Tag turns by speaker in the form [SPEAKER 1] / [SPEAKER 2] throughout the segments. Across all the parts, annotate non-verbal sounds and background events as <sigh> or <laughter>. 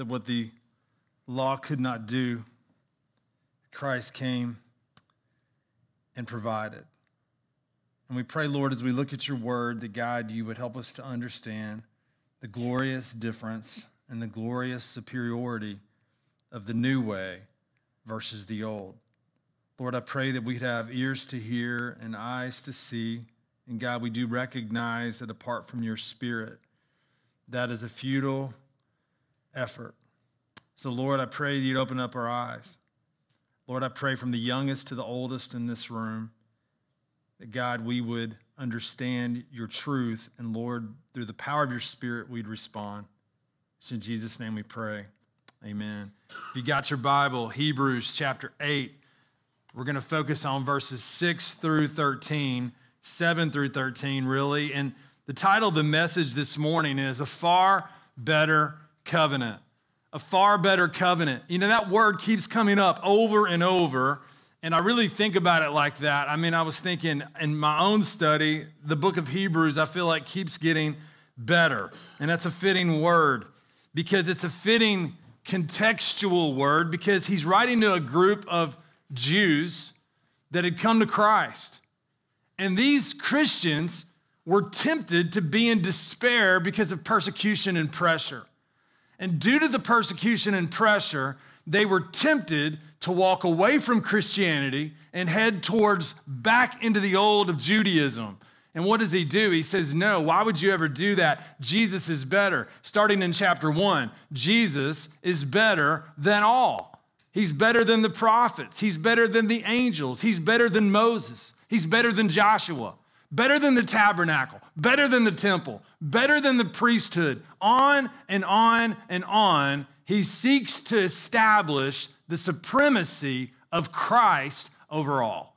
[SPEAKER 1] that what the law could not do, Christ came and provided. And we pray, Lord, as we look at your word, that God, you would help us to understand the glorious difference and the glorious superiority of the new way versus the old. Lord, I pray that we'd have ears to hear and eyes to see. And God, we do recognize that apart from your spirit, that is a futile effort. So, Lord, I pray that you'd open up our eyes. Lord, I pray from the youngest to the oldest in this room that, God, we would understand your truth. And, Lord, through the power of your spirit, we'd respond. It's in Jesus' name we pray. Amen. If you got your Bible, Hebrews chapter 8, we're going to focus on verses 6 through 13, 7 through 13, really. And the title of the message this morning is A Far Better Covenant. A far better covenant. You know, that word keeps coming up over and over. And I really think about it like that. I mean, I was thinking in my own study, the book of Hebrews, I feel like keeps getting better. And that's a fitting word because it's a fitting contextual word because he's writing to a group of Jews that had come to Christ. And these Christians were tempted to be in despair because of persecution and pressure. And due to the persecution and pressure, they were tempted to walk away from Christianity and head towards back into the old of Judaism. And what does he do? He says, No, why would you ever do that? Jesus is better. Starting in chapter one, Jesus is better than all. He's better than the prophets. He's better than the angels. He's better than Moses. He's better than Joshua. Better than the tabernacle. Better than the temple. Better than the priesthood. On and on and on. He seeks to establish the supremacy of Christ over all.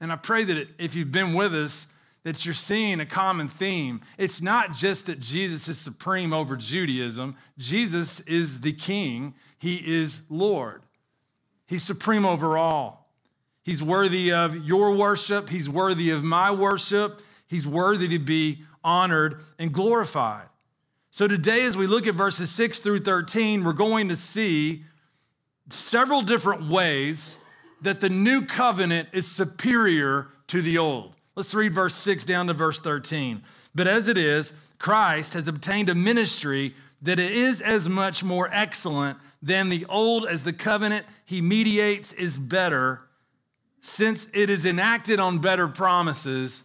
[SPEAKER 1] And I pray that if you've been with us, that you're seeing a common theme. It's not just that Jesus is supreme over Judaism, Jesus is the king, he is Lord. He's supreme over all. He's worthy of your worship, he's worthy of my worship, he's worthy to be honored and glorified. So today, as we look at verses 6 through 13, we're going to see several different ways that the new covenant is superior to the old. Let's read verse 6 down to verse 13. But as it is, Christ has obtained a ministry that it is as much more excellent than the old as the covenant he mediates is better, since it is enacted on better promises.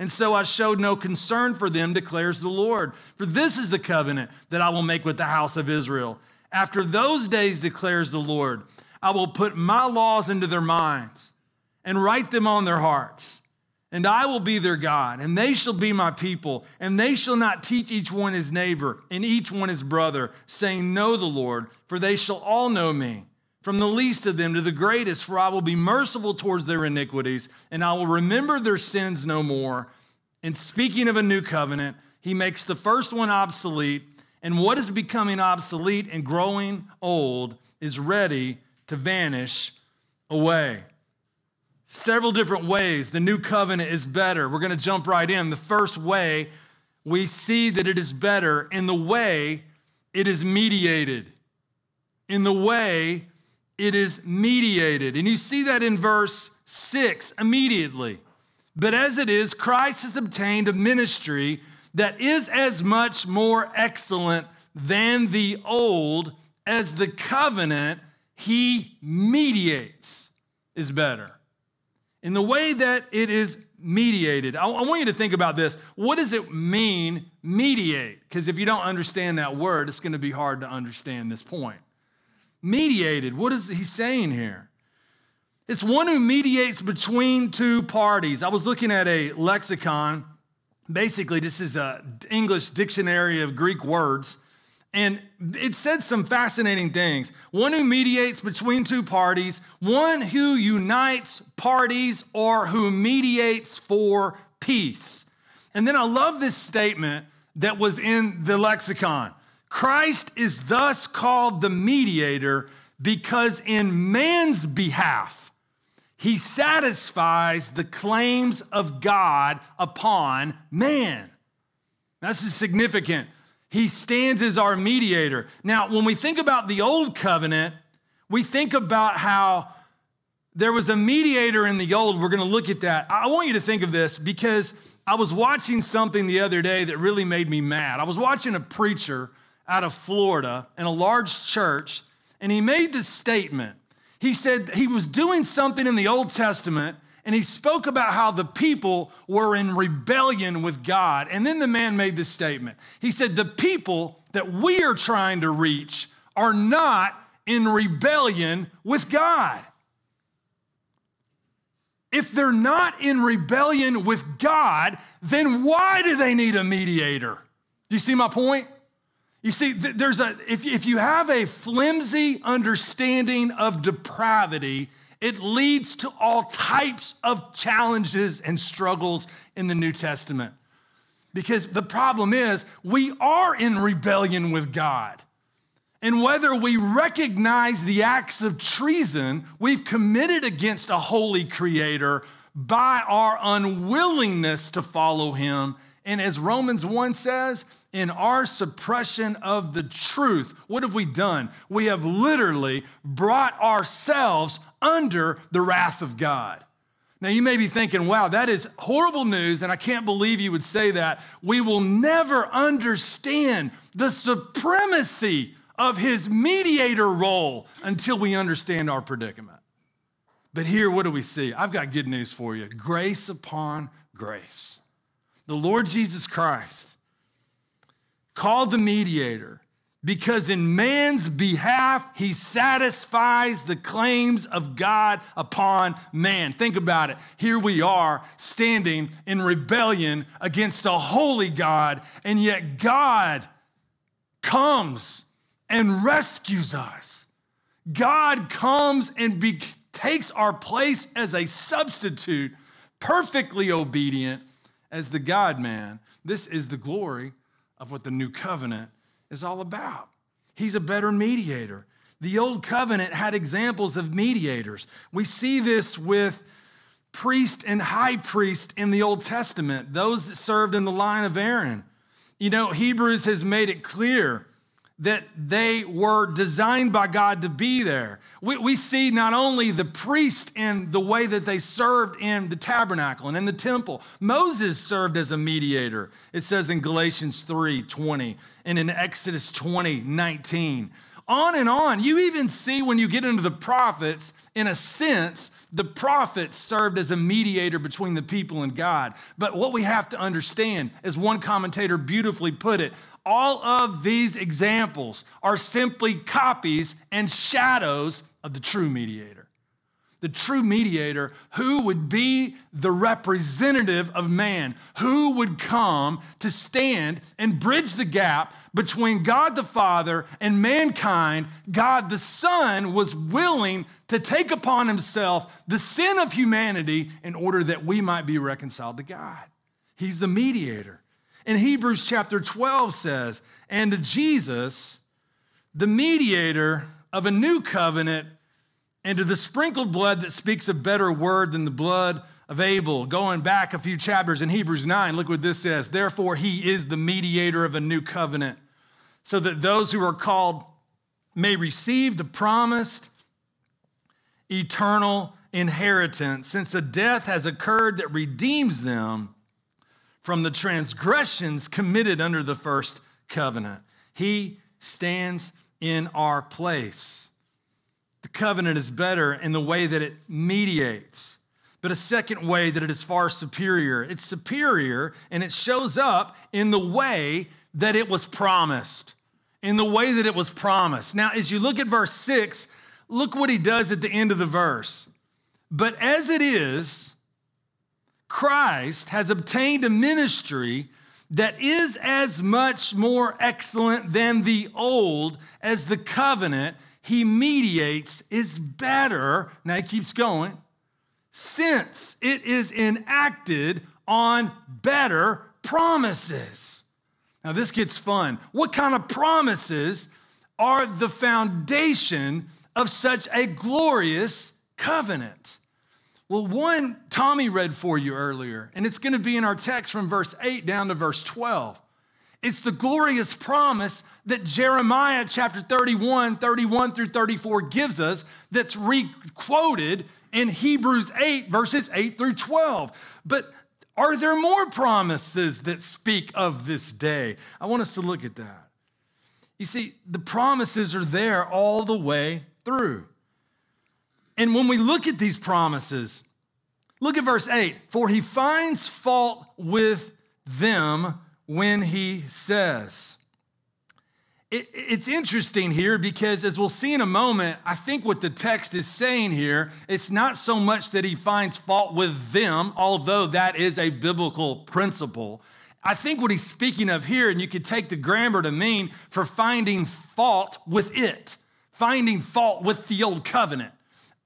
[SPEAKER 1] And so I showed no concern for them, declares the Lord. For this is the covenant that I will make with the house of Israel. After those days, declares the Lord, I will put my laws into their minds and write them on their hearts. And I will be their God, and they shall be my people, and they shall not teach each one his neighbor and each one his brother, saying, Know the Lord, for they shall all know me, from the least of them to the greatest, for I will be merciful towards their iniquities, and I will remember their sins no more. And speaking of a new covenant, he makes the first one obsolete, and what is becoming obsolete and growing old is ready to vanish away. Several different ways the new covenant is better. We're going to jump right in. The first way, we see that it is better in the way it is mediated. In the way it is mediated. And you see that in verse 6 immediately. But as it is, Christ has obtained a ministry that is as much more excellent than the old as the covenant he mediates is better. In the way that it is mediated, I, I want you to think about this. What does it mean, mediate? Because if you don't understand that word, it's going to be hard to understand this point. Mediated, what is he saying here? It's one who mediates between two parties. I was looking at a lexicon. Basically, this is an English dictionary of Greek words And it said some fascinating things. One who mediates between two parties, one who unites parties, or who mediates for peace. And then I love this statement that was in the lexicon Christ is thus called the mediator because in man's behalf, he satisfies the claims of God upon man. That's significant. He stands as our mediator. Now, when we think about the old covenant, we think about how there was a mediator in the old. We're going to look at that. I want you to think of this because I was watching something the other day that really made me mad. I was watching a preacher out of Florida in a large church, and he made this statement. He said he was doing something in the Old Testament and he spoke about how the people were in rebellion with God. And then the man made this statement. He said, The people that we are trying to reach are not in rebellion with God. If they're not in rebellion with God, then why do they need a mediator? Do you see my point? You see, there's a if, if you have a flimsy understanding of depravity, it leads to all types of challenges and struggles in the New Testament. Because the problem is, we are in rebellion with God. And whether we recognize the acts of treason we've committed against a holy creator by our unwillingness to follow him, and as Romans 1 says, in our suppression of the truth, what have we done? We have literally brought ourselves under the wrath of God. Now, you may be thinking, wow, that is horrible news, and I can't believe you would say that. We will never understand the supremacy of his mediator role until we understand our predicament. But here, what do we see? I've got good news for you grace upon grace. The Lord Jesus Christ called the mediator because in man's behalf, he satisfies the claims of God upon man. Think about it. Here we are standing in rebellion against a holy God, and yet God comes and rescues us. God comes and be, takes our place as a substitute, perfectly obedient as the God man. This is the glory of what the new covenant is all about. He's a better mediator. The old covenant had examples of mediators. We see this with priest and high priest in the Old Testament, those that served in the line of Aaron. You know, Hebrews has made it clear that they were designed by God to be there. We, we, see not only the priest in the way that they served in the tabernacle and in the temple. Moses served as a mediator. It says in Galatians 3 20 and in Exodus 20 19. On and on. You even see when you get into the prophets, in a sense, the prophets served as a mediator between the people and God. But what we have to understand, as one commentator beautifully put it, all of these examples are simply copies and shadows of the true mediator. The true mediator, who would be the representative of man, who would come to stand and bridge the gap between God the Father and mankind. God the Son was willing to take upon himself the sin of humanity in order that we might be reconciled to God. He's the mediator. In Hebrews chapter 12 says, and to Jesus, the mediator of a new covenant, and to the sprinkled blood that speaks a better word than the blood of Abel. Going back a few chapters in Hebrews 9, look what this says. Therefore, he is the mediator of a new covenant, so that those who are called may receive the promised eternal inheritance, since a death has occurred that redeems them from the transgressions committed under the first covenant. He stands in our place. The covenant is better in the way that it mediates, but a second way that it is far superior. It's superior and it shows up in the way that it was promised. In the way that it was promised. Now, as you look at verse 6, look what he does at the end of the verse. But as it is, Christ has obtained a ministry that is as much more excellent than the old as the covenant he mediates is better. Now he keeps going. Since it is enacted on better promises. Now this gets fun. What kind of promises are the foundation of such a glorious covenant? Well, one Tommy read for you earlier, and it's going to be in our text from verse 8 down to verse 12. It's the glorious promise that Jeremiah chapter 31, 31 through 34 gives us that's re-quoted in Hebrews 8, verses 8 through 12. But are there more promises that speak of this day? I want us to look at that. You see, the promises are there all the way through. And when we look at these promises, look at verse 8 For he finds fault with them when he says, it's interesting here because, as we'll see in a moment, I think what the text is saying here, it's not so much that he finds fault with them, although that is a biblical principle. I think what he's speaking of here, and you could take the grammar to mean for finding fault with it, finding fault with the old covenant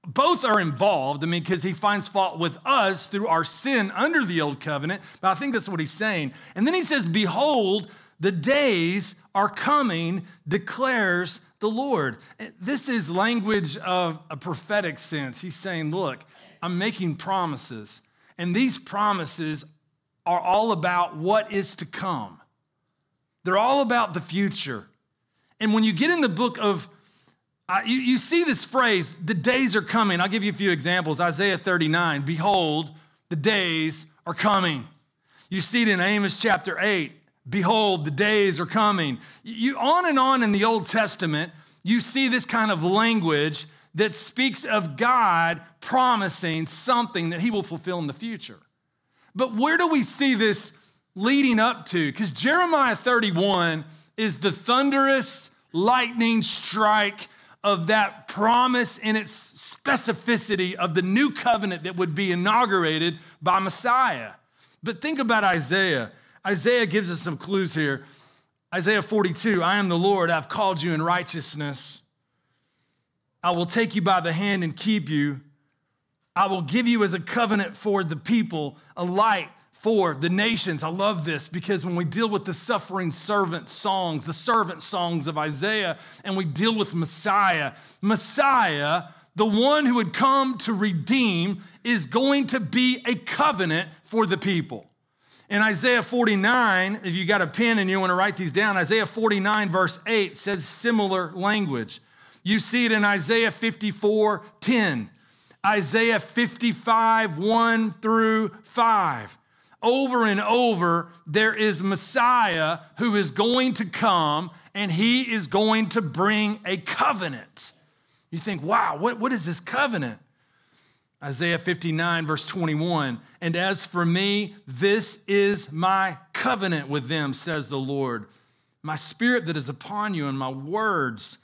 [SPEAKER 1] both are involved. I mean, because he finds fault with us through our sin under the old covenant. But I think that's what he's saying. And then he says, Behold, the days are coming, declares the Lord. This is language of a prophetic sense. He's saying, Look, I'm making promises, and these promises are all about what is to come. They're all about the future. And when you get in the book of uh, you, you see this phrase, the days are coming. I'll give you a few examples. Isaiah 39, behold, the days are coming. You see it in Amos chapter 8, behold, the days are coming. You on and on in the Old Testament, you see this kind of language that speaks of God promising something that he will fulfill in the future. But where do we see this leading up to? Because Jeremiah 31 is the thunderous lightning strike of that promise in its specificity of the new covenant that would be inaugurated by Messiah. But think about Isaiah. Isaiah gives us some clues here. Isaiah 42 I am the Lord, I've called you in righteousness. I will take you by the hand and keep you. I will give you as a covenant for the people, a light for the nations. I love this because when we deal with the suffering servant songs, the servant songs of Isaiah, and we deal with Messiah, Messiah, the one who would come to redeem, is going to be a covenant for the people. In Isaiah 49, if you got a pen and you want to write these down, Isaiah 49, verse 8 says similar language. You see it in Isaiah 54, 10, Isaiah 55, 1 through 5 over and over, there is Messiah who is going to come and he is going to bring a covenant. You think, wow, what, what is this covenant? Isaiah 59, verse 21. And as for me, this is my covenant with them, says the Lord. My spirit that is upon you and my words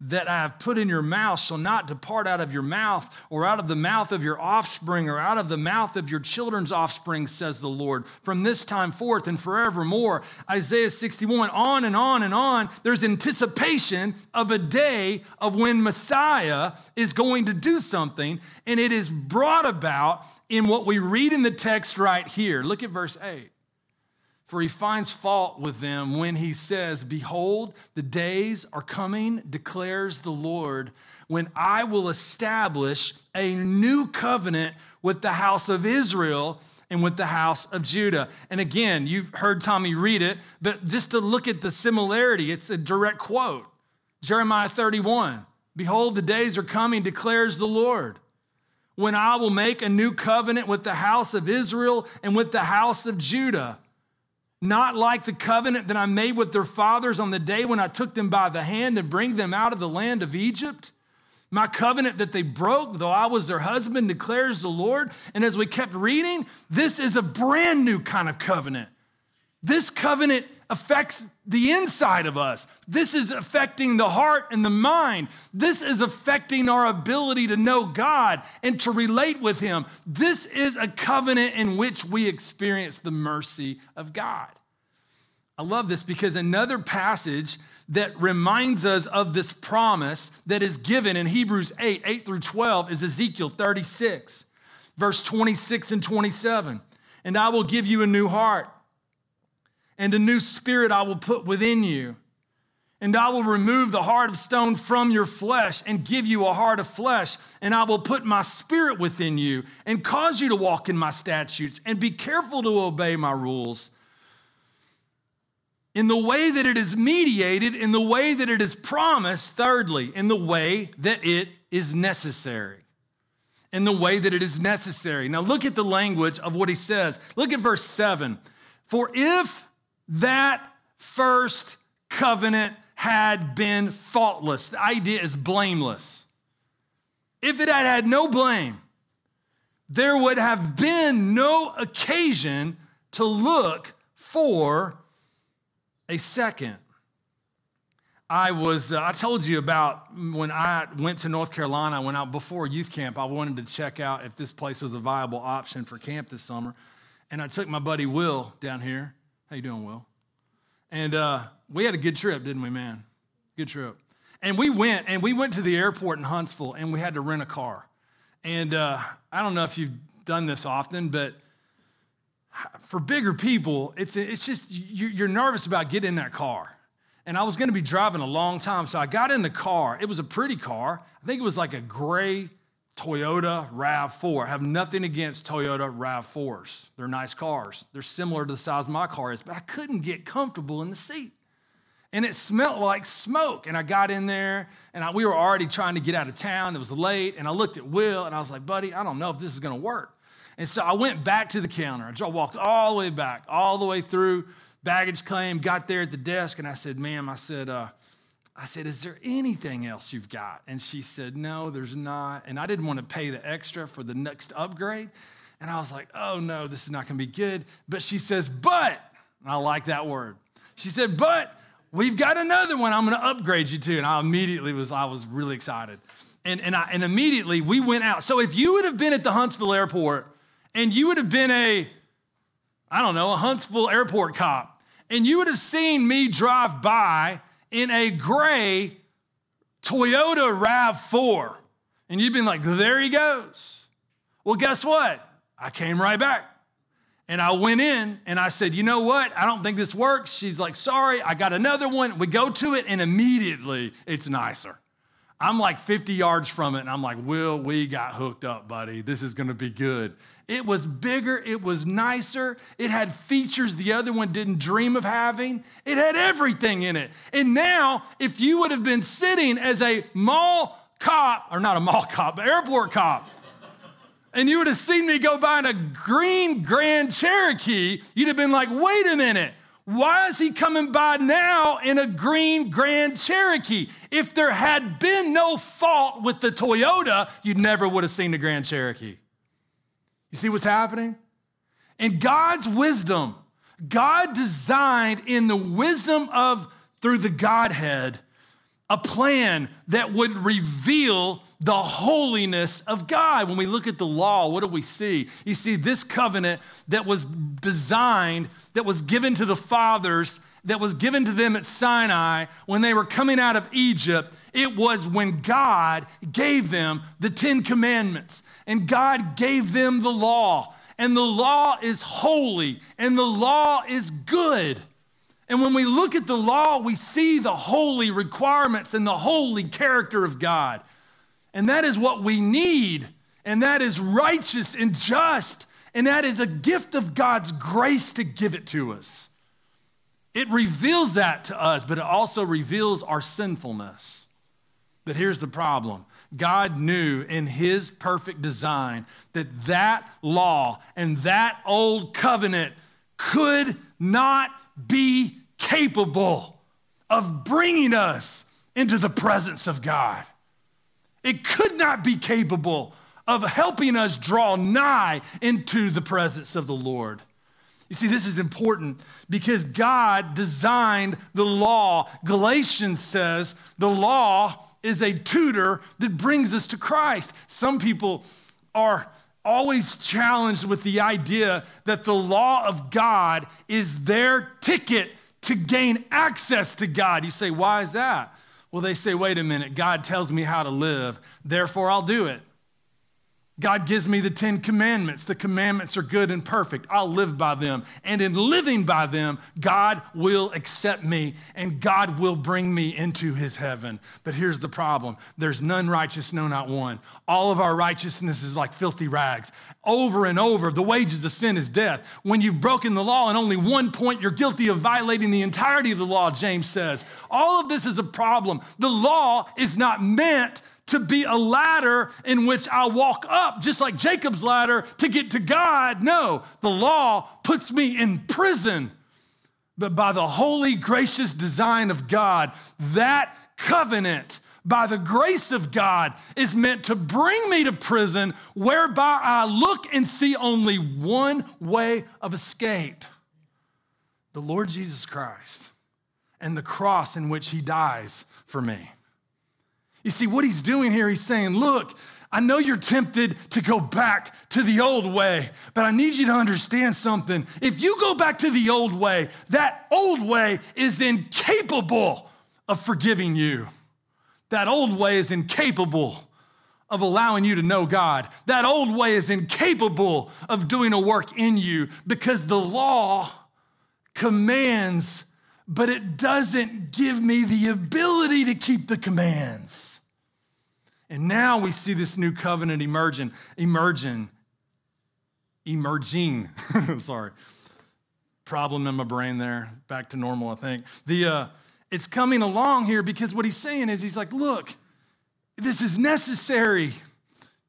[SPEAKER 1] that I have put in your mouth shall not depart out of your mouth, or out of the mouth of your offspring, or out of the mouth of your children's offspring, says the Lord, from this time forth and forevermore. Isaiah 61, on and on and on. There's anticipation of a day of when Messiah is going to do something, and it is brought about in what we read in the text right here. Look at verse 8. For he finds fault with them when he says, Behold, the days are coming, declares the Lord, when I will establish a new covenant with the house of Israel and with the house of Judah. And again, you've heard Tommy read it, but just to look at the similarity, it's a direct quote Jeremiah 31 Behold, the days are coming, declares the Lord, when I will make a new covenant with the house of Israel and with the house of Judah not like the covenant that I made with their fathers on the day when I took them by the hand and bring them out of the land of Egypt. My covenant that they broke, though I was their husband, declares the Lord. And as we kept reading, this is a brand new kind of covenant. This covenant affects the inside of us. This is affecting the heart and the mind. This is affecting our ability to know God and to relate with Him. This is a covenant in which we experience the mercy of God. I love this because another passage that reminds us of this promise that is given in Hebrews 8, 8 through 12 is Ezekiel 36, verse 26 and 27. And I will give you a new heart, and a new spirit I will put within you. And I will remove the heart of stone from your flesh and give you a heart of flesh. And I will put my spirit within you and cause you to walk in my statutes and be careful to obey my rules in the way that it is mediated, in the way that it is promised, thirdly, in the way that it is necessary. In the way that it is necessary. Now, look at the language of what he says. Look at verse 7. For if that first covenant had been faultless, the idea is blameless. If it had had no blame, there would have been no occasion to look for a second. I was, uh, I told you about when I went to North Carolina, I went out before youth camp. I wanted to check out if this place was a viable option for camp this summer. And I took my buddy Will down here. How you doing, Will? And uh, we had a good trip, didn't we, man? Good trip. And we went, and we went to the airport in Huntsville, and we had to rent a car. And uh, I don't know if you've done this often, but for bigger people, it's, it's just you're nervous about getting in that car. And I was going to be driving a long time, so I got in the car. It was a pretty car. I think it was like a gray Toyota RAV4. I have nothing against Toyota RAV4s. They're nice cars. They're similar to the size my car is, but I couldn't get comfortable in the seat. And it smelled like smoke. And I got in there, and I, we were already trying to get out of town. It was late, and I looked at Will, and I was like, buddy, I don't know if this is going to work. And so I went back to the counter. I walked all the way back, all the way through baggage claim, got there at the desk, and I said, ma'am, I said, uh, I said, is there anything else you've got? And she said, no, there's not. And I didn't want to pay the extra for the next upgrade. And I was like, oh no, this is not going to be good. But she says, but, and I like that word. She said, but we've got another one I'm going to upgrade you to. And I immediately was, I was really excited. And, and, I, and immediately we went out. So if you would have been at the Huntsville airport and you would have been a, I don't know, a Huntsville airport cop, and you would have seen me drive by in a gray Toyota RAV4, and you'd been like, there he goes. Well, guess what? I came right back. And I went in and I said, You know what? I don't think this works. She's like, Sorry, I got another one. We go to it, and immediately it's nicer. I'm like 50 yards from it, and I'm like, Will, we got hooked up, buddy. This is gonna be good. It was bigger, it was nicer, it had features the other one didn't dream of having. It had everything in it. And now, if you would have been sitting as a mall cop, or not a mall cop, but airport cop, and you would have seen me go by in a green Grand Cherokee, you'd have been like, wait a minute. Why is he coming by now in a green Grand Cherokee? If there had been no fault with the Toyota, you never would have seen the Grand Cherokee. You see what's happening? In God's wisdom, God designed in the wisdom of through the Godhead a plan that would reveal the holiness of God. When we look at the law, what do we see? You see this covenant that was designed, that was given to the fathers, that was given to them at Sinai when they were coming out of Egypt. It was when God gave them the Ten Commandments and God gave them the law. And the law is holy and the law is good. And when we look at the law, we see the holy requirements and the holy character of God. And that is what we need. And that is righteous and just. And that is a gift of God's grace to give it to us. It reveals that to us, but it also reveals our sinfulness. But here's the problem God knew in his perfect design that that law and that old covenant could not be capable of bringing us into the presence of God. It could not be capable of helping us draw nigh into the presence of the Lord. You see, this is important because God designed the law. Galatians says the law is a tutor that brings us to Christ. Some people are always challenged with the idea that the law of God is their ticket to gain access to God. You say, why is that? Well, they say, wait a minute, God tells me how to live, therefore I'll do it. God gives me the Ten Commandments. The commandments are good and perfect. I'll live by them. And in living by them, God will accept me and God will bring me into his heaven. But here's the problem there's none righteous, no, not one. All of our righteousness is like filthy rags. Over and over, the wages of sin is death. When you've broken the law and only one point, you're guilty of violating the entirety of the law, James says. All of this is a problem. The law is not meant to be a ladder in which I walk up, just like Jacob's ladder, to get to God. No, the law puts me in prison. But by the holy, gracious design of God, that covenant, by the grace of God, is meant to bring me to prison, whereby I look and see only one way of escape the Lord Jesus Christ and the cross in which he dies for me. You see, what he's doing here, he's saying, Look, I know you're tempted to go back to the old way, but I need you to understand something. If you go back to the old way, that old way is incapable of forgiving you. That old way is incapable of allowing you to know God. That old way is incapable of doing a work in you because the law commands, but it doesn't give me the ability to keep the commands. And now we see this new covenant emerging, emerging, emerging. <laughs> Sorry, problem in my brain there. Back to normal, I think. The uh, it's coming along here because what he's saying is he's like, look, this is necessary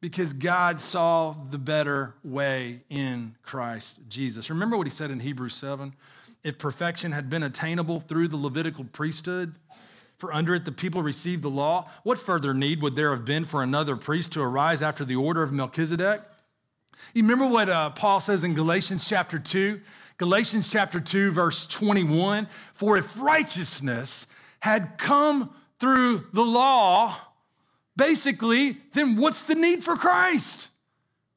[SPEAKER 1] because God saw the better way in Christ Jesus. Remember what he said in Hebrews 7? If perfection had been attainable through the Levitical priesthood, for under it the people received the law. What further need would there have been for another priest to arise after the order of Melchizedek? You remember what uh, Paul says in Galatians chapter 2? Galatians chapter 2, verse 21 For if righteousness had come through the law, basically, then what's the need for Christ?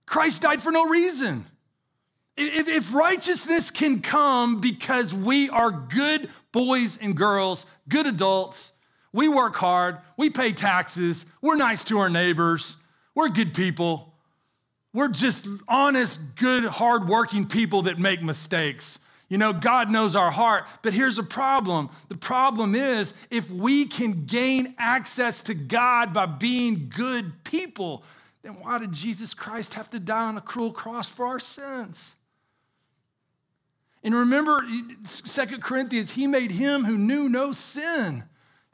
[SPEAKER 1] Christ died for no reason. If, if righteousness can come because we are good boys and girls, good adults. We work hard. We pay taxes. We're nice to our neighbors. We're good people. We're just honest, good, hardworking people that make mistakes. You know, God knows our heart, but here's a problem. The problem is if we can gain access to God by being good people, then why did Jesus Christ have to die on a cruel cross for our sins? And remember, Second Corinthians, he made him who knew no sin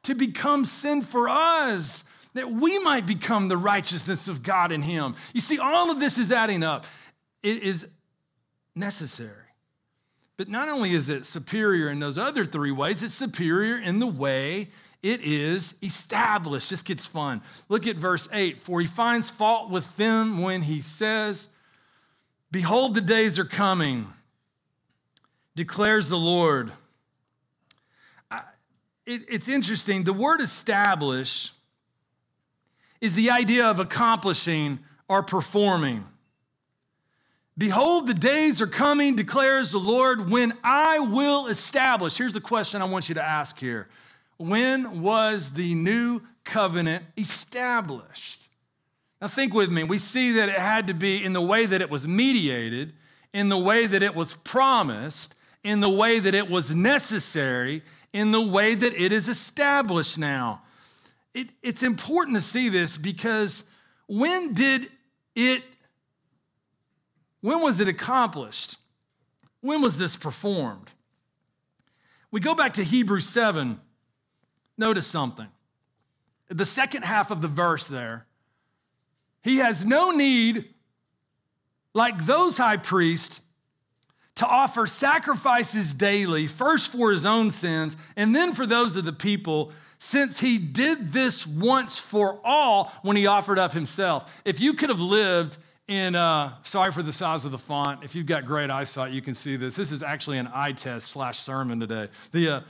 [SPEAKER 1] to become sin for us, that we might become the righteousness of God in him. You see, all of this is adding up. It is necessary. But not only is it superior in those other three ways, it's superior in the way it is established. This gets fun. Look at verse 8. For he finds fault with them when he says, Behold, the days are coming declares the Lord. It, it's interesting. The word establish is the idea of accomplishing or performing. Behold, the days are coming, declares the Lord, when I will establish. Here's the question I want you to ask here When was the new covenant established? Now, think with me. We see that it had to be in the way that it was mediated, in the way that it was promised, in the way that it was necessary, in the way that it is established now. It, it's important to see this because when did it, when was it accomplished? When was this performed? We go back to Hebrews 7. Notice something. The second half of the verse there, he has no need, like those high priests, to offer sacrifices daily, first for his own sins and then for those of the people, since he did this once for all when he offered up himself. If you could have lived in, uh, sorry for the size of the font, if you've got great eyesight, you can see this. This is actually an eye test slash sermon today. The, uh,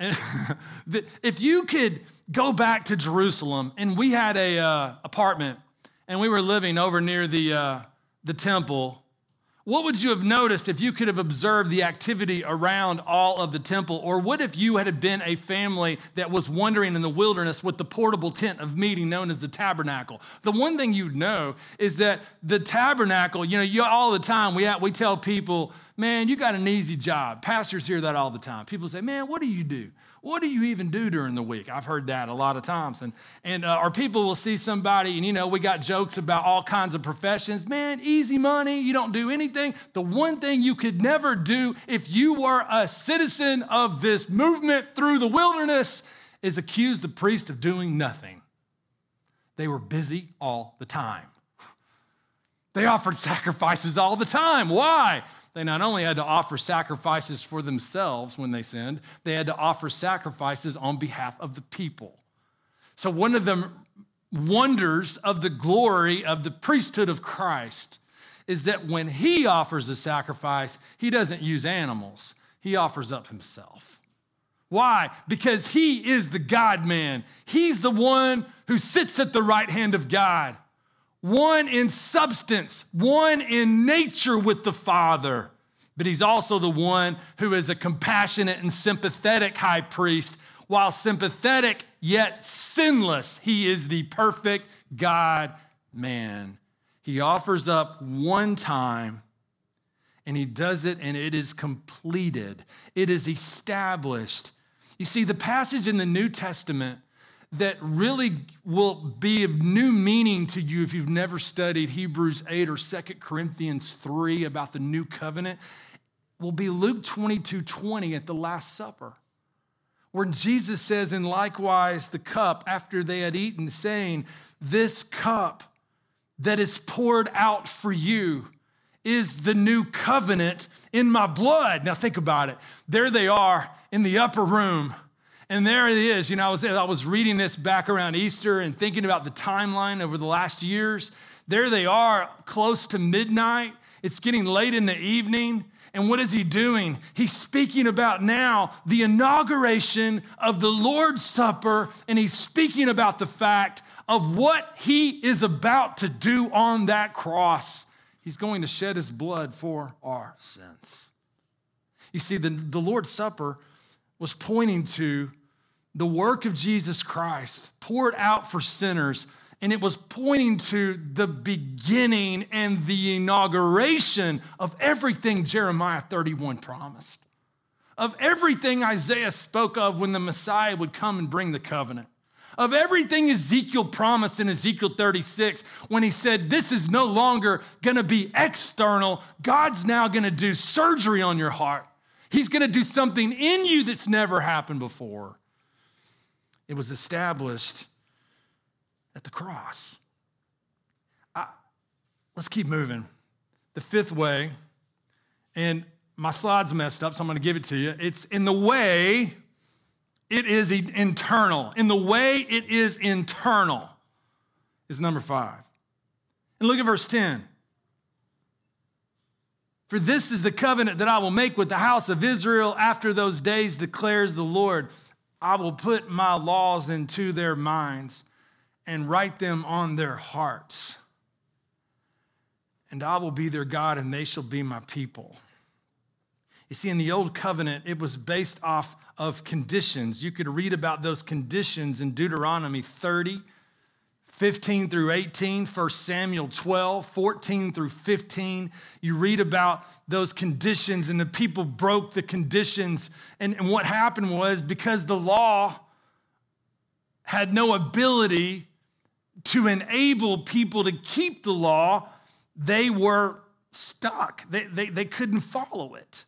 [SPEAKER 1] <laughs> if you could go back to Jerusalem, and we had a uh, apartment, and we were living over near the, uh, the temple, what would you have noticed if you could have observed the activity around all of the temple? Or what if you had been a family that was wandering in the wilderness with the portable tent of meeting known as the tabernacle? The one thing you'd know is that the tabernacle, you know, you, all the time we, we tell people, man, you got an easy job. Pastors hear that all the time. People say, man, what do you do? What do you even do during the week? I've heard that a lot of times. And, and uh, or people will see somebody, and you know, we got jokes about all kinds of professions. Man, easy money, you don't do anything. The one thing you could never do if you were a citizen of this movement through the wilderness is accuse the priest of doing nothing. They were busy all the time. They offered sacrifices all the time. Why? They not only had to offer sacrifices for themselves when they sinned, they had to offer sacrifices on behalf of the people. So, one of the wonders of the glory of the priesthood of Christ is that when he offers a sacrifice, he doesn't use animals, he offers up himself. Why? Because he is the God man. He's the one who sits at the right hand of God one in substance, one in nature with the Father. But he's also the one who is a compassionate and sympathetic high priest. While sympathetic yet sinless, he is the perfect God man. He offers up one time and he does it and it is completed, it is established. You see, the passage in the New Testament that really will be of new meaning to you if you've never studied Hebrews 8 or 2 Corinthians 3 about the new covenant will be Luke 22 20 at the Last Supper, where Jesus says, And likewise the cup after they had eaten, saying, This cup that is poured out for you is the new covenant in my blood. Now think about it. There they are in the upper room and there it is. You know, I was, I was reading this back around Easter and thinking about the timeline over the last years. There they are, close to midnight. It's getting late in the evening. And what is he doing? He's speaking about now the inauguration of the Lord's Supper, and he's speaking about the fact of what he is about to do on that cross. He's going to shed his blood for our sins. You see, the, the Lord's Supper was pointing to the work of Jesus Christ poured out for sinners, and it was pointing to the beginning and the inauguration of everything Jeremiah 31 promised, of everything Isaiah spoke of when the Messiah would come and bring the covenant. Of everything Ezekiel promised in Ezekiel 36, when he said, This is no longer gonna be external, God's now gonna do surgery on your heart. He's gonna do something in you that's never happened before. It was established at the cross. I, let's keep moving. The fifth way, and my slide's messed up, so I'm going to give it to you. It's in the way it is internal. In the way it is internal is number five. And look at verse 10. For this is the covenant that I will make with the house of Israel after those days, declares the Lord. I will put my laws into their minds and write them on their hearts. And I will be their God, and they shall be my people. You see, in the Old Covenant, it was based off of conditions. You could read about those conditions in Deuteronomy 30 15 through 18, 1 Samuel 12, 14 through 15. You read about those conditions, and the people broke the conditions. And, and what happened was because the law had no ability to enable people to keep the law, they were stuck. They, they, they couldn't follow it.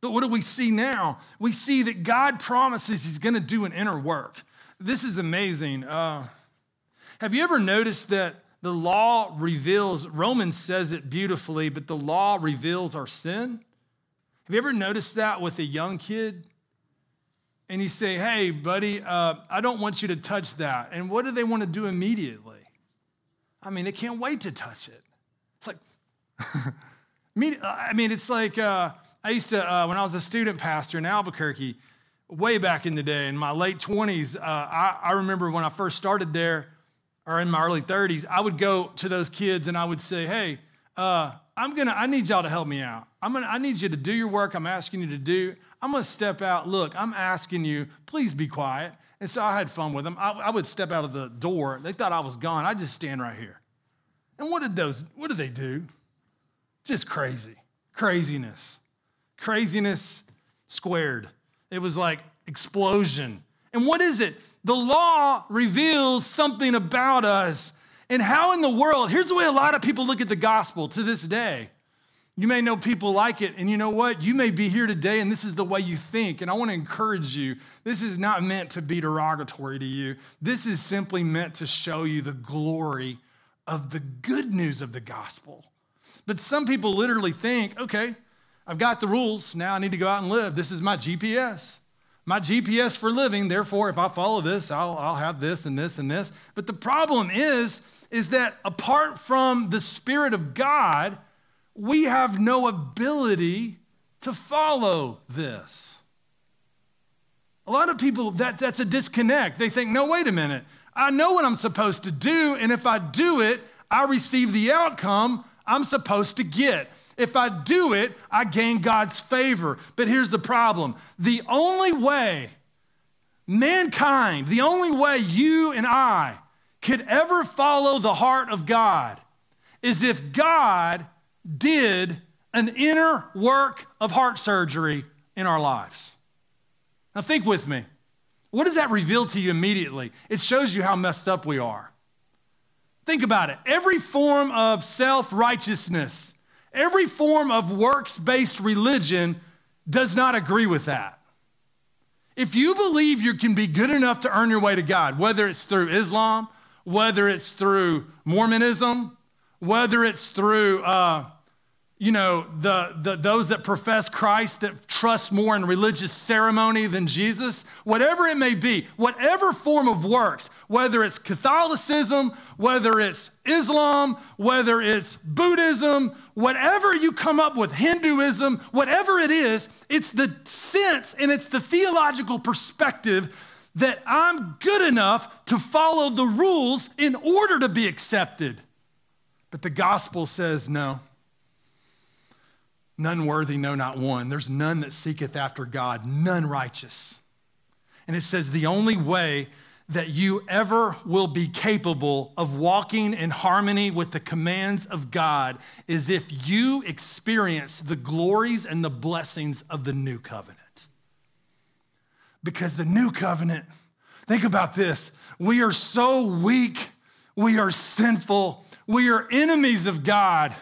[SPEAKER 1] But what do we see now? We see that God promises He's going to do an inner work. This is amazing. Uh, have you ever noticed that the law reveals, Romans says it beautifully, but the law reveals our sin? Have you ever noticed that with a young kid? And you say, hey, buddy, uh, I don't want you to touch that. And what do they want to do immediately? I mean, they can't wait to touch it. It's like, <laughs> I mean, it's like uh, I used to, uh, when I was a student pastor in Albuquerque, way back in the day, in my late 20s, uh, I, I remember when I first started there, or in my early 30s, I would go to those kids and I would say, hey, uh, I'm gonna, I need y'all to help me out. I'm gonna, I need you to do your work I'm asking you to do. I'm gonna step out. Look, I'm asking you, please be quiet. And so I had fun with them. I, I would step out of the door. They thought I was gone. I just stand right here. And what did those, what did they do? Just crazy. Craziness. Craziness squared. It was like explosion. And what is it? The law reveals something about us. And how in the world, here's the way a lot of people look at the gospel to this day. You may know people like it, and you know what? You may be here today, and this is the way you think. And I want to encourage you this is not meant to be derogatory to you. This is simply meant to show you the glory of the good news of the gospel. But some people literally think, okay, I've got the rules. Now I need to go out and live. This is my GPS. My GPS for living. Therefore, if I follow this, I'll, I'll have this and this and this. But the problem is, is that apart from the Spirit of God, we have no ability to follow this. A lot of people, that, that's a disconnect. They think, no, wait a minute. I know what I'm supposed to do, and if I do it, I receive the outcome I'm supposed to get. If I do it, I gain God's favor. But here's the problem the only way mankind, the only way you and I could ever follow the heart of God is if God did an inner work of heart surgery in our lives. Now, think with me. What does that reveal to you immediately? It shows you how messed up we are. Think about it. Every form of self righteousness, every form of works based religion does not agree with that. If you believe you can be good enough to earn your way to God, whether it's through Islam, whether it's through Mormonism, whether it's through uh, you know, the, the, those that profess Christ that trust more in religious ceremony than Jesus, whatever it may be, whatever form of works, whether it's Catholicism, whether it's Islam, whether it's Buddhism, whatever you come up with, Hinduism, whatever it is, it's the sense and it's the theological perspective that I'm good enough to follow the rules in order to be accepted. But the gospel says no. None worthy, no, not one. There's none that seeketh after God, none righteous. And it says the only way that you ever will be capable of walking in harmony with the commands of God is if you experience the glories and the blessings of the new covenant. Because the new covenant, think about this we are so weak, we are sinful, we are enemies of God.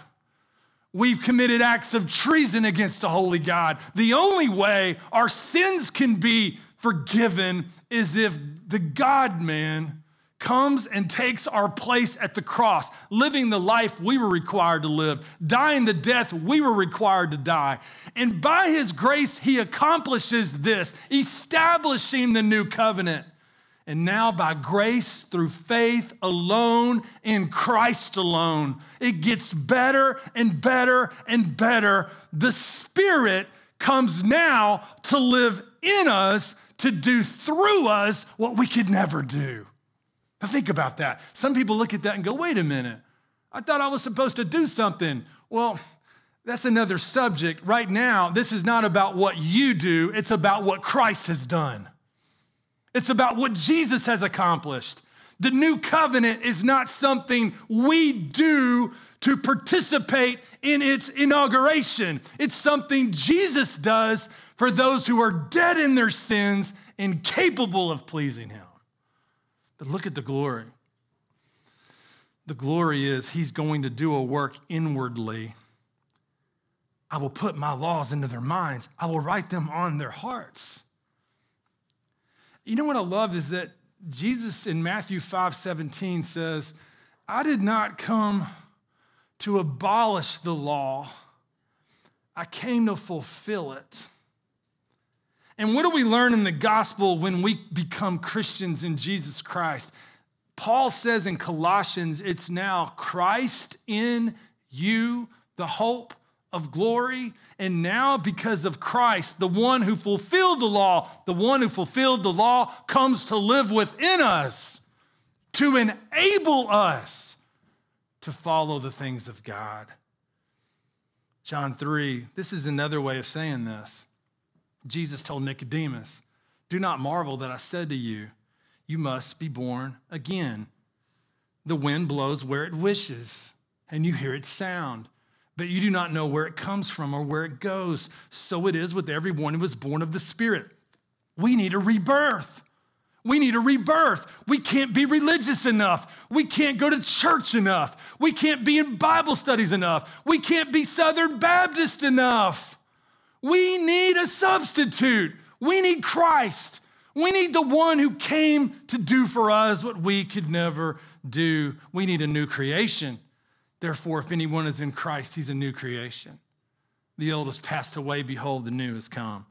[SPEAKER 1] We've committed acts of treason against a holy God. The only way our sins can be forgiven is if the God man comes and takes our place at the cross, living the life we were required to live, dying the death we were required to die. And by his grace, he accomplishes this, establishing the new covenant. And now, by grace through faith alone in Christ alone, it gets better and better and better. The Spirit comes now to live in us, to do through us what we could never do. Now, think about that. Some people look at that and go, wait a minute, I thought I was supposed to do something. Well, that's another subject. Right now, this is not about what you do, it's about what Christ has done. It's about what Jesus has accomplished. The new covenant is not something we do to participate in its inauguration. It's something Jesus does for those who are dead in their sins and capable of pleasing him. But look at the glory. The glory is he's going to do a work inwardly. I will put my laws into their minds, I will write them on their hearts. You know what I love is that Jesus in Matthew 5 17 says, I did not come to abolish the law, I came to fulfill it. And what do we learn in the gospel when we become Christians in Jesus Christ? Paul says in Colossians, it's now Christ in you, the hope of glory. And now, because of Christ, the one who fulfilled the law, the one who fulfilled the law comes to live within us to enable us to follow the things of God. John 3, this is another way of saying this. Jesus told Nicodemus, Do not marvel that I said to you, You must be born again. The wind blows where it wishes, and you hear its sound, but you do not know where it comes from or where it goes. So it is with everyone who was born of the Spirit. We need a rebirth. We need a rebirth. We can't be religious enough. We can't go to church enough. We can't be in Bible studies enough. We can't be Southern Baptist enough. We need a substitute. We need Christ. We need the one who came to do for us what we could never do. We need a new creation. Therefore, if anyone is in Christ, he's a new creation. The old has passed away, behold, the new has come.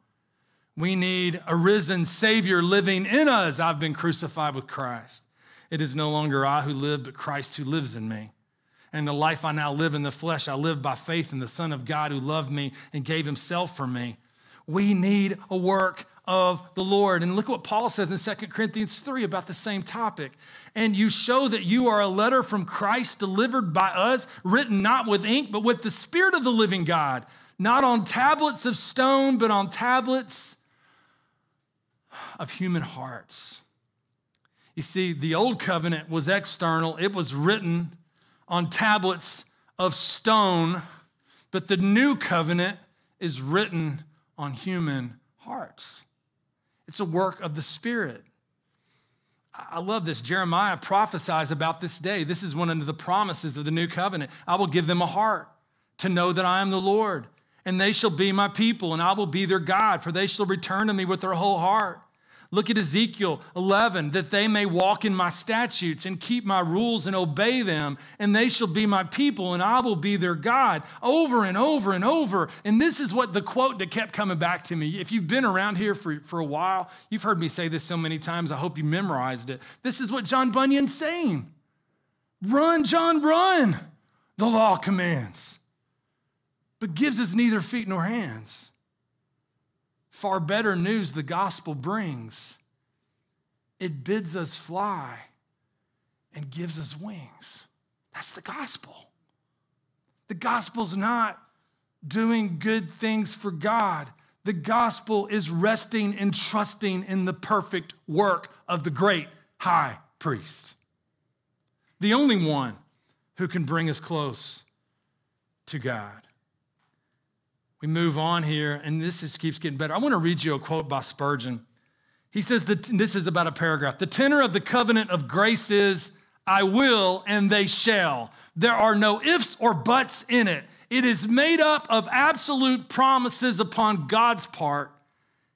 [SPEAKER 1] We need a risen Savior living in us. I've been crucified with Christ. It is no longer I who live, but Christ who lives in me. And the life I now live in the flesh, I live by faith in the Son of God who loved me and gave himself for me. We need a work of the Lord. And look what Paul says in 2 Corinthians 3 about the same topic. And you show that you are a letter from Christ delivered by us, written not with ink, but with the Spirit of the living God, not on tablets of stone, but on tablets of human hearts. You see, the old covenant was external, it was written on tablets of stone, but the new covenant is written on human hearts. It's a work of the Spirit. I love this. Jeremiah prophesies about this day. This is one of the promises of the new covenant. I will give them a heart to know that I am the Lord, and they shall be my people, and I will be their God, for they shall return to me with their whole heart. Look at Ezekiel 11, that they may walk in my statutes and keep my rules and obey them, and they shall be my people, and I will be their God. Over and over and over. And this is what the quote that kept coming back to me. If you've been around here for, for a while, you've heard me say this so many times, I hope you memorized it. This is what John Bunyan's saying Run, John, run, the law commands, but gives us neither feet nor hands. Far better news the gospel brings. It bids us fly and gives us wings. That's the gospel. The gospel's not doing good things for God. The gospel is resting and trusting in the perfect work of the great high priest, the only one who can bring us close to God. We move on here, and this just keeps getting better. I want to read you a quote by Spurgeon. He says that this is about a paragraph. The tenor of the covenant of grace is, I will and they shall. There are no ifs or buts in it. It is made up of absolute promises upon God's part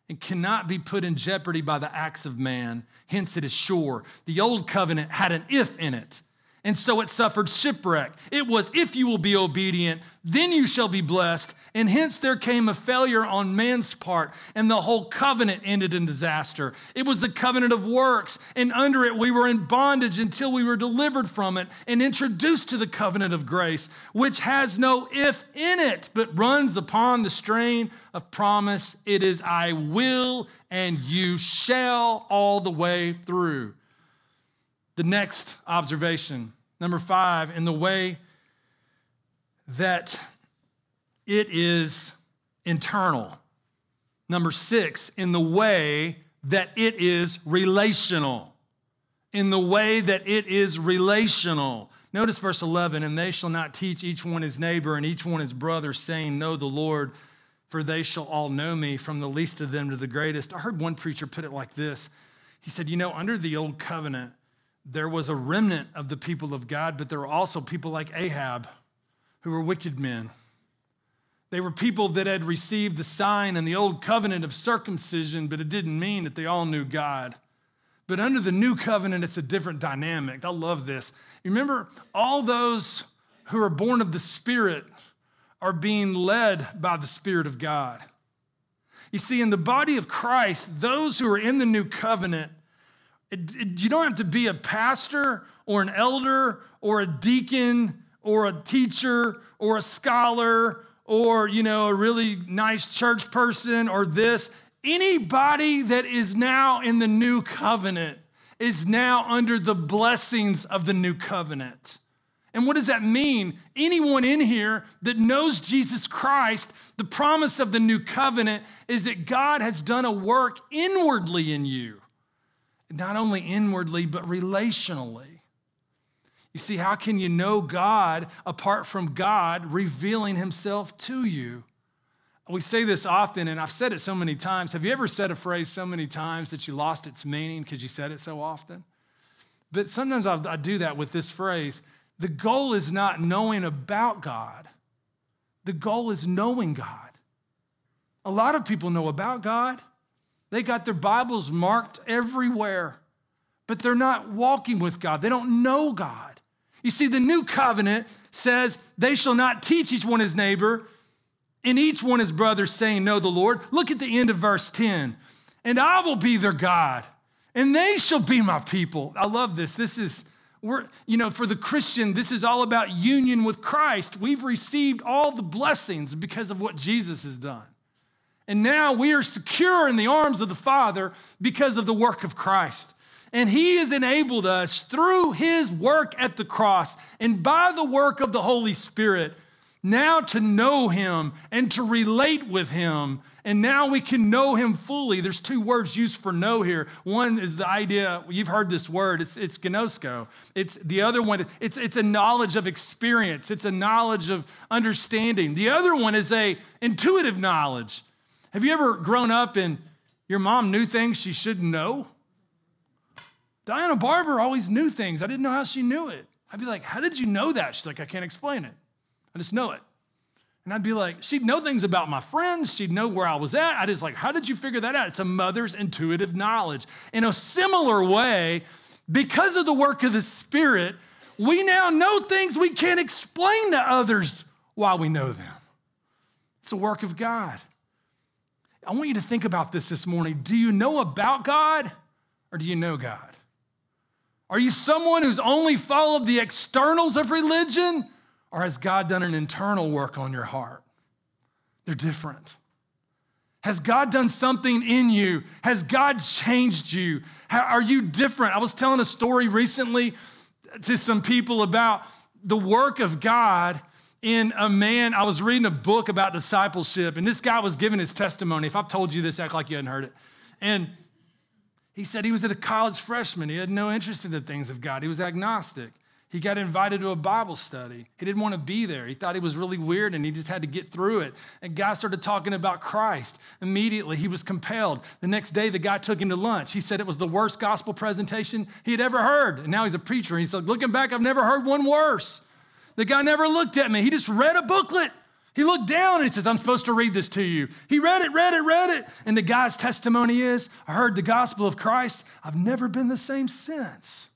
[SPEAKER 1] and cannot be put in jeopardy by the acts of man. Hence, it is sure. The old covenant had an if in it and so it suffered shipwreck. It was, if you will be obedient, then you shall be blessed. And hence there came a failure on man's part, and the whole covenant ended in disaster. It was the covenant of works, and under it we were in bondage until we were delivered from it and introduced to the covenant of grace, which has no if in it, but runs upon the strain of promise. It is, I will, and you shall all the way through. The next observation, number five, in the way that it is internal. Number six, in the way that it is relational. In the way that it is relational. Notice verse 11, and they shall not teach each one his neighbor and each one his brother, saying, Know the Lord, for they shall all know me, from the least of them to the greatest. I heard one preacher put it like this He said, You know, under the old covenant, there was a remnant of the people of God, but there were also people like Ahab who were wicked men. They were people that had received the sign and the old covenant of circumcision, but it didn't mean that they all knew God. But under the new covenant, it's a different dynamic. I love this. Remember, all those who are born of the Spirit are being led by the Spirit of God. You see, in the body of Christ, those who are in the new covenant you don't have to be a pastor or an elder or a deacon or a teacher or a scholar or you know a really nice church person or this anybody that is now in the new covenant is now under the blessings of the new covenant And what does that mean? Anyone in here that knows Jesus Christ, the promise of the new covenant is that God has done a work inwardly in you. Not only inwardly, but relationally. You see, how can you know God apart from God revealing himself to you? We say this often, and I've said it so many times. Have you ever said a phrase so many times that you lost its meaning because you said it so often? But sometimes I do that with this phrase the goal is not knowing about God, the goal is knowing God. A lot of people know about God, they got their Bibles marked everywhere, but they're not walking with God, they don't know God. You see, the new covenant says, They shall not teach each one his neighbor, and each one his brother, saying, Know the Lord. Look at the end of verse 10. And I will be their God, and they shall be my people. I love this. This is we're, you know, for the Christian, this is all about union with Christ. We've received all the blessings because of what Jesus has done. And now we are secure in the arms of the Father because of the work of Christ. And He has enabled us through His work at the cross and by the work of the Holy Spirit now to know Him and to relate with Him and now we can know him fully. There's two words used for know here. One is the idea, you've heard this word, it's, it's ginosko. It's the other one, it's, it's a knowledge of experience, it's a knowledge of understanding. The other one is a intuitive knowledge. Have you ever grown up and your mom knew things she shouldn't know? Diana Barber always knew things. I didn't know how she knew it. I'd be like, How did you know that? She's like, I can't explain it. I just know it. And I'd be like, she'd know things about my friends. She'd know where I was at. I'd just like, how did you figure that out? It's a mother's intuitive knowledge. In a similar way, because of the work of the Spirit, we now know things we can't explain to others while we know them. It's a work of God. I want you to think about this this morning. Do you know about God or do you know God? Are you someone who's only followed the externals of religion or has God done an internal work on your heart? They're different. Has God done something in you? Has God changed you? How, are you different? I was telling a story recently to some people about the work of God in a man. I was reading a book about discipleship, and this guy was giving his testimony. If I've told you this, act like you hadn't heard it. And he said he was at a college freshman. He had no interest in the things of God, he was agnostic. He got invited to a Bible study. He didn't want to be there. He thought he was really weird and he just had to get through it. And guy started talking about Christ. Immediately, he was compelled. The next day, the guy took him to lunch. He said it was the worst gospel presentation he had ever heard. And now he's a preacher. He said, Looking back, I've never heard one worse. The guy never looked at me. He just read a booklet. He looked down and he says, I'm supposed to read this to you. He read it, read it, read it. And the guy's testimony is, I heard the gospel of Christ. I've never been the same since.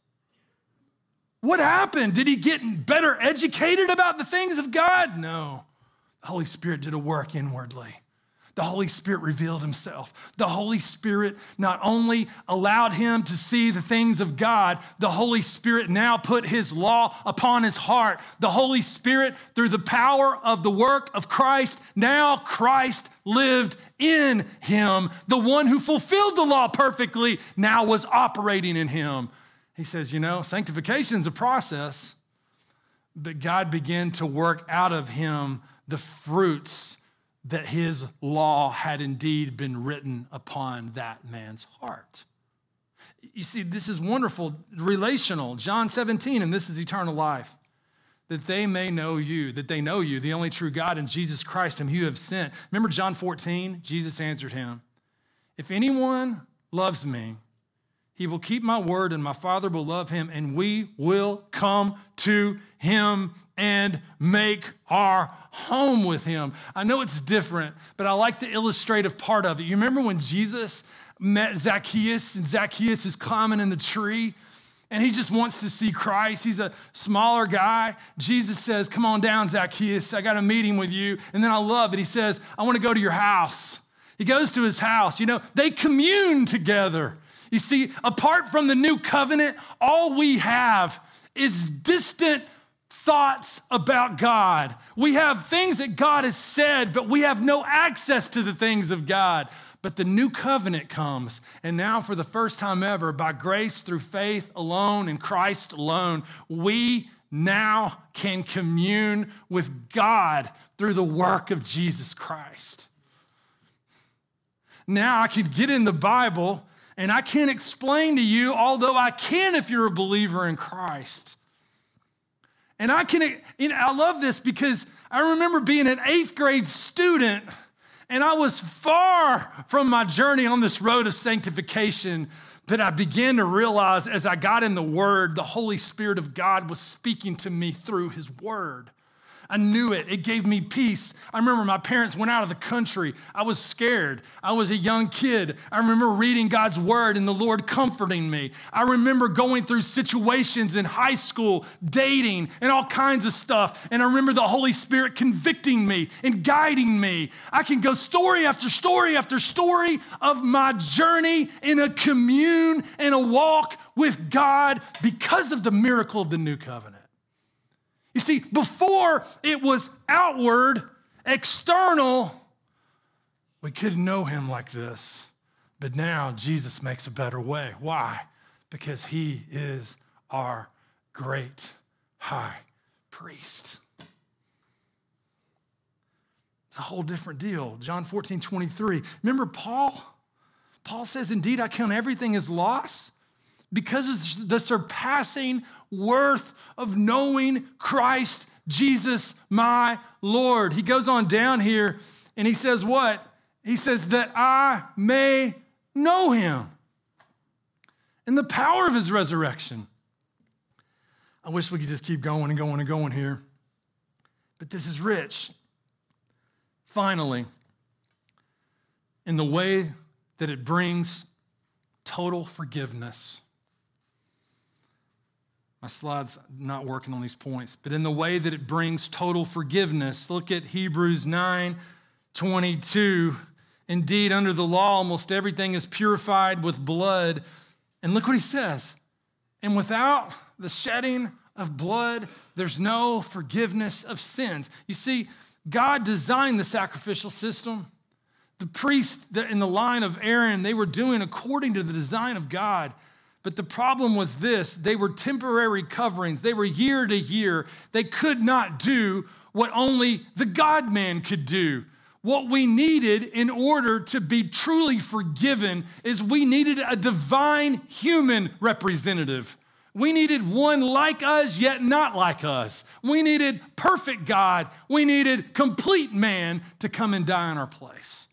[SPEAKER 1] What happened? Did he get better educated about the things of God? No. The Holy Spirit did a work inwardly. The Holy Spirit revealed himself. The Holy Spirit not only allowed him to see the things of God, the Holy Spirit now put his law upon his heart. The Holy Spirit, through the power of the work of Christ, now Christ lived in him. The one who fulfilled the law perfectly now was operating in him. He says, you know, sanctification is a process, but God began to work out of him the fruits that his law had indeed been written upon that man's heart. You see, this is wonderful, relational. John 17, and this is eternal life. That they may know you, that they know you, the only true God and Jesus Christ, whom you have sent. Remember John 14? Jesus answered him, If anyone loves me, he will keep my word, and my Father will love him, and we will come to him and make our home with him. I know it's different, but I like the illustrative part of it. You remember when Jesus met Zacchaeus, and Zacchaeus is climbing in the tree? and he just wants to see Christ. He's a smaller guy. Jesus says, Come on down, Zacchaeus. I got a meeting with you. And then I love it. He says, I want to go to your house. He goes to his house. You know, they commune together. You see, apart from the new covenant, all we have is distant thoughts about God. We have things that God has said, but we have no access to the things of God. But the new covenant comes, and now, for the first time ever, by grace through faith alone in Christ alone, we now can commune with God through the work of Jesus Christ. Now I can get in the Bible and I can't explain to you, although I can if you're a believer in Christ. And I can, you know, I love this because I remember being an eighth grade student and I was far from my journey on this road of sanctification. But I began to realize as I got in the Word, the Holy Spirit of God was speaking to me through His Word. I knew it. It gave me peace. I remember my parents went out of the country. I was scared. I was a young kid. I remember reading God's word and the Lord comforting me. I remember going through situations in high school, dating, and all kinds of stuff. And I remember the Holy Spirit convicting me and guiding me. I can go story after story after story of my journey in a commune and a walk with God because of the miracle of the new covenant. You see, before it was outward, external, we couldn't know him like this. But now Jesus makes a better way. Why? Because he is our great high priest. It's a whole different deal. John 14, 23. Remember Paul? Paul says, Indeed, I count everything as loss because of the surpassing worth of knowing Christ Jesus, my Lord. He goes on down here and he says, What? He says, That I may know him and the power of his resurrection. I wish we could just keep going and going and going here, but this is rich. Finally, in the way that it brings total forgiveness. My slide's not working on these points, but in the way that it brings total forgiveness. Look at Hebrews 9 22. Indeed, under the law, almost everything is purified with blood. And look what he says. And without the shedding of blood, there's no forgiveness of sins. You see, God designed the sacrificial system. The priests in the line of Aaron, they were doing according to the design of God. But the problem was this they were temporary coverings, they were year to year. They could not do what only the God man could do. What we needed in order to be truly forgiven is we needed a divine human representative. We needed one like us, yet not like us. We needed perfect God. We needed complete man to come and die in our place.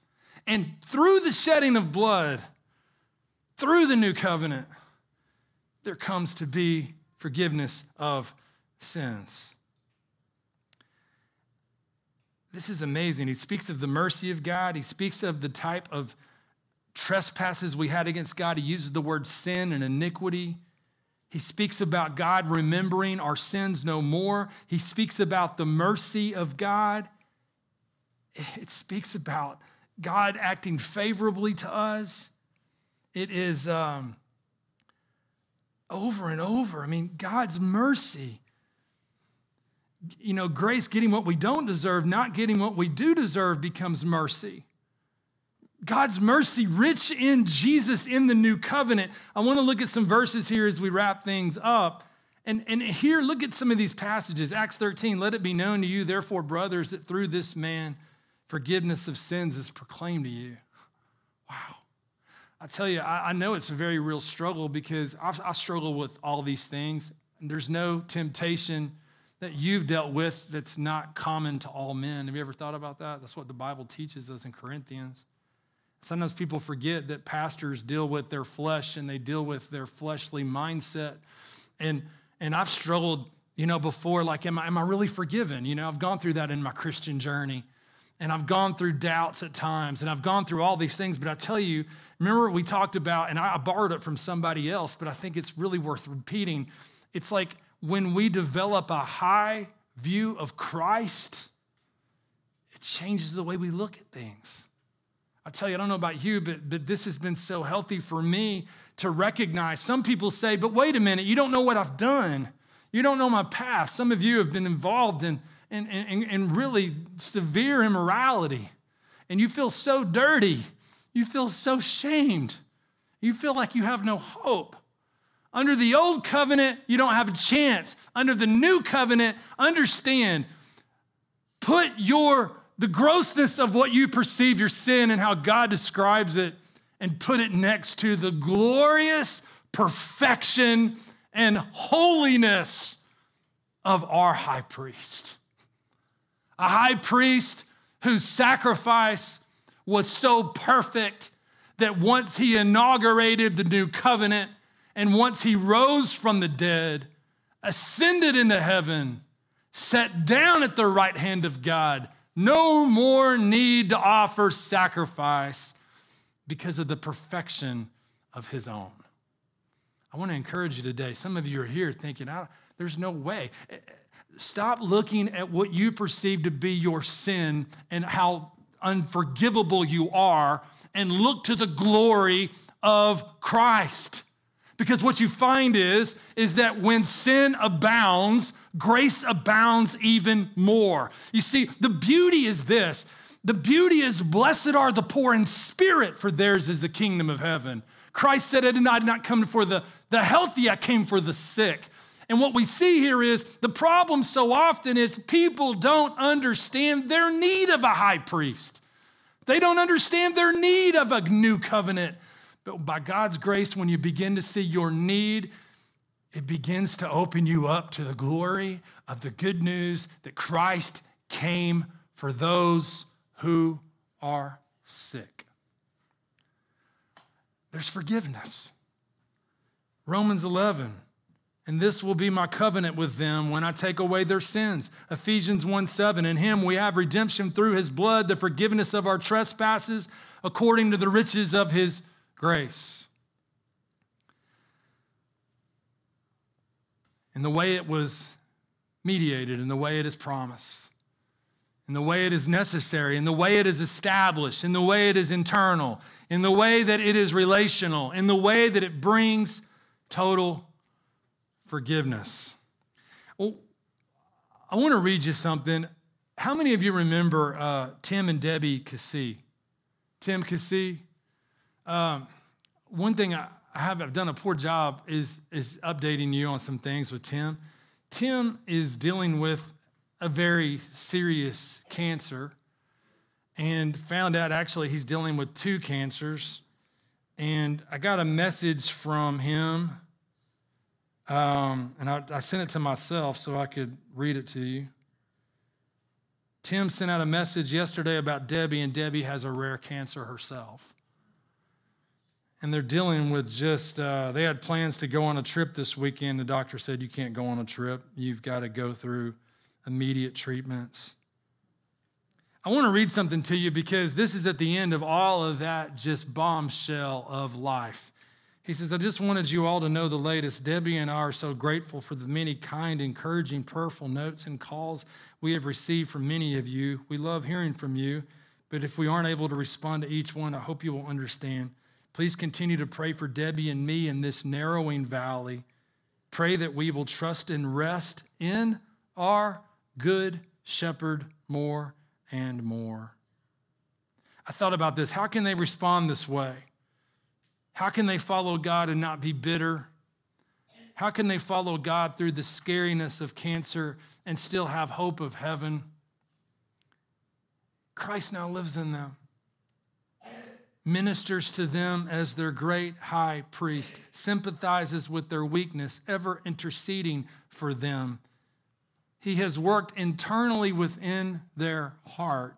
[SPEAKER 1] And through the shedding of blood, through the new covenant, there comes to be forgiveness of sins. This is amazing. He speaks of the mercy of God, he speaks of the type of trespasses we had against God. He uses the word sin and iniquity. He speaks about God remembering our sins no more. He speaks about the mercy of God. It speaks about God acting favorably to us. It is um, over and over. I mean, God's mercy. You know, grace, getting what we don't deserve, not getting what we do deserve, becomes mercy. God's mercy, rich in Jesus in the new covenant. I want to look at some verses here as we wrap things up. And, and here, look at some of these passages. Acts 13, let it be known to you, therefore, brothers, that through this man, forgiveness of sins is proclaimed to you. I tell you, I, I know it's a very real struggle because I, I struggle with all these things. And there's no temptation that you've dealt with that's not common to all men. Have you ever thought about that? That's what the Bible teaches us in Corinthians. Sometimes people forget that pastors deal with their flesh and they deal with their fleshly mindset. And, and I've struggled, you know, before, like, am I, am I really forgiven? You know, I've gone through that in my Christian journey. And I've gone through doubts at times, and I've gone through all these things. But I tell you, remember we talked about, and I borrowed it from somebody else, but I think it's really worth repeating. It's like when we develop a high view of Christ, it changes the way we look at things. I tell you, I don't know about you, but, but this has been so healthy for me to recognize. Some people say, but wait a minute, you don't know what I've done. You don't know my past. Some of you have been involved in and, and, and really severe immorality. And you feel so dirty. You feel so shamed. You feel like you have no hope. Under the old covenant, you don't have a chance. Under the new covenant, understand, put your the grossness of what you perceive your sin and how God describes it and put it next to the glorious perfection and holiness of our high priest. A high priest whose sacrifice was so perfect that once he inaugurated the new covenant and once he rose from the dead, ascended into heaven, sat down at the right hand of God, no more need to offer sacrifice because of the perfection of his own. I want to encourage you today. Some of you are here thinking, there's no way. Stop looking at what you perceive to be your sin and how unforgivable you are, and look to the glory of Christ. Because what you find is, is that when sin abounds, grace abounds even more. You see, the beauty is this the beauty is, blessed are the poor in spirit, for theirs is the kingdom of heaven. Christ said, I did not come for the, the healthy, I came for the sick. And what we see here is the problem so often is people don't understand their need of a high priest. They don't understand their need of a new covenant. But by God's grace, when you begin to see your need, it begins to open you up to the glory of the good news that Christ came for those who are sick. There's forgiveness. Romans 11. And this will be my covenant with them when I take away their sins. Ephesians 1 7. In him we have redemption through his blood, the forgiveness of our trespasses, according to the riches of his grace. In the way it was mediated, in the way it is promised, in the way it is necessary, in the way it is established, in the way it is internal, in the way that it is relational, in the way that it brings total forgiveness. Well, I want to read you something. How many of you remember uh, Tim and Debbie Cassie? Tim Cassie? Um, one thing I, have I've done a poor job is, is updating you on some things with Tim. Tim is dealing with a very serious cancer and found out actually he's dealing with two cancers. And I got a message from him um, and I, I sent it to myself so I could read it to you. Tim sent out a message yesterday about Debbie, and Debbie has a rare cancer herself. And they're dealing with just, uh, they had plans to go on a trip this weekend. The doctor said, You can't go on a trip. You've got to go through immediate treatments. I want to read something to you because this is at the end of all of that just bombshell of life. He says, I just wanted you all to know the latest. Debbie and I are so grateful for the many kind, encouraging, prayerful notes and calls we have received from many of you. We love hearing from you, but if we aren't able to respond to each one, I hope you will understand. Please continue to pray for Debbie and me in this narrowing valley. Pray that we will trust and rest in our good shepherd more and more. I thought about this. How can they respond this way? How can they follow God and not be bitter? How can they follow God through the scariness of cancer and still have hope of heaven? Christ now lives in them, ministers to them as their great high priest, sympathizes with their weakness, ever interceding for them. He has worked internally within their heart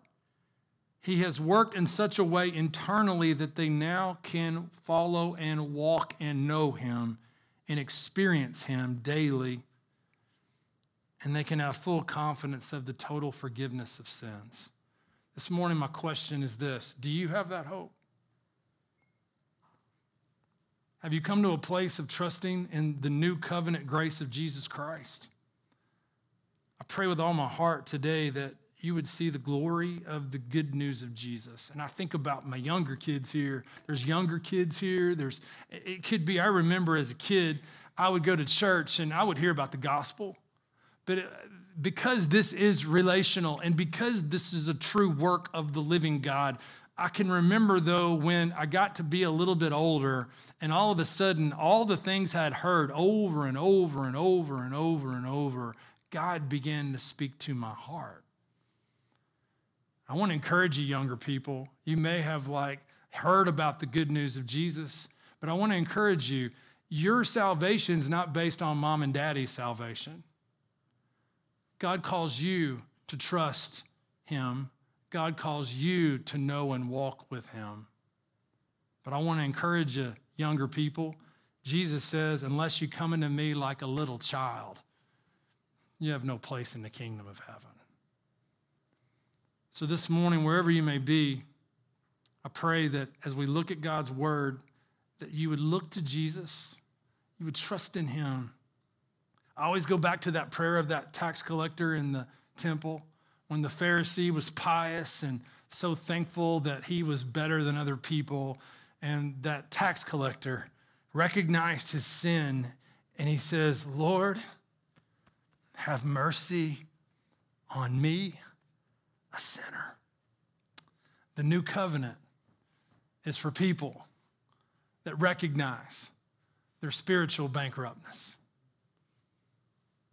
[SPEAKER 1] he has worked in such a way internally that they now can follow and walk and know Him and experience Him daily. And they can have full confidence of the total forgiveness of sins. This morning, my question is this Do you have that hope? Have you come to a place of trusting in the new covenant grace of Jesus Christ? I pray with all my heart today that you would see the glory of the good news of Jesus. And I think about my younger kids here. There's younger kids here. There's it could be I remember as a kid, I would go to church and I would hear about the gospel. But uh, because this is relational and because this is a true work of the living God,
[SPEAKER 2] I can remember though when I got to be a little bit older, and all of a sudden, all the things I'd heard over and over and over and over and over, God began to speak to my heart. I want to encourage you, younger people. You may have like heard about the good news of Jesus, but I want to encourage you. Your salvation is not based on mom and daddy's salvation. God calls you to trust Him God calls you to know and walk with him. But I want to encourage you, younger people. Jesus says, unless you come into me like a little child, you have no place in the kingdom of heaven. So this morning, wherever you may be, I pray that as we look at God's word, that you would look to Jesus, you would trust in him. I always go back to that prayer of that tax collector in the temple when the Pharisee was pious and so thankful that he was better than other people, and that tax collector recognized his sin and he says, Lord, have mercy on me, a sinner. The new covenant is for people that recognize their spiritual bankruptness.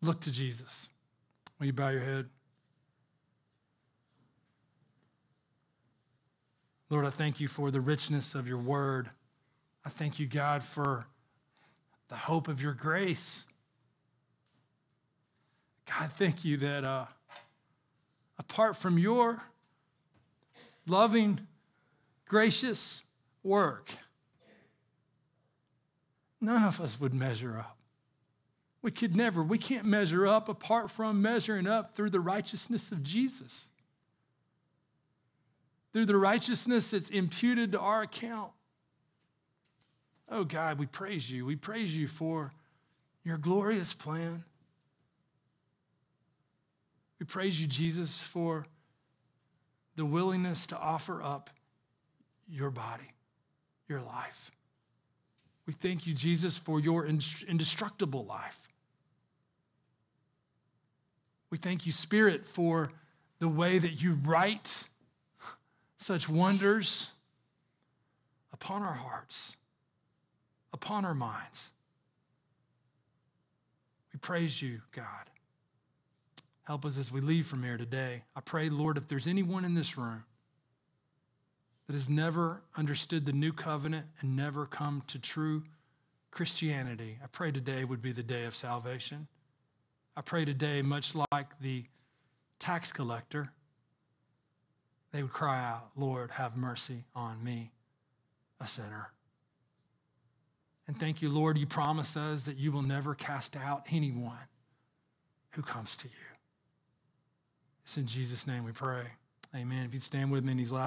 [SPEAKER 2] Look to Jesus. Will you bow your head? Lord, I thank you for the richness of your word. I thank you, God, for the hope of your grace. God, thank you that uh, apart from your loving, gracious work, none of us would measure up. We could never, we can't measure up apart from measuring up through the righteousness of Jesus through the righteousness that's imputed to our account. Oh God, we praise you. We praise you for your glorious plan. We praise you, Jesus, for the willingness to offer up your body, your life. We thank you, Jesus, for your indestructible life. We thank you, Spirit, for the way that you write such wonders upon our hearts, upon our minds. We praise you, God. Help us as we leave from here today. I pray, Lord, if there's anyone in this room that has never understood the new covenant and never come to true Christianity, I pray today would be the day of salvation. I pray today, much like the tax collector, they would cry out, Lord, have mercy on me, a sinner. And thank you, Lord, you promise us that you will never cast out anyone who comes to you. It's in Jesus' name we pray. Amen. If you'd stand with me in these last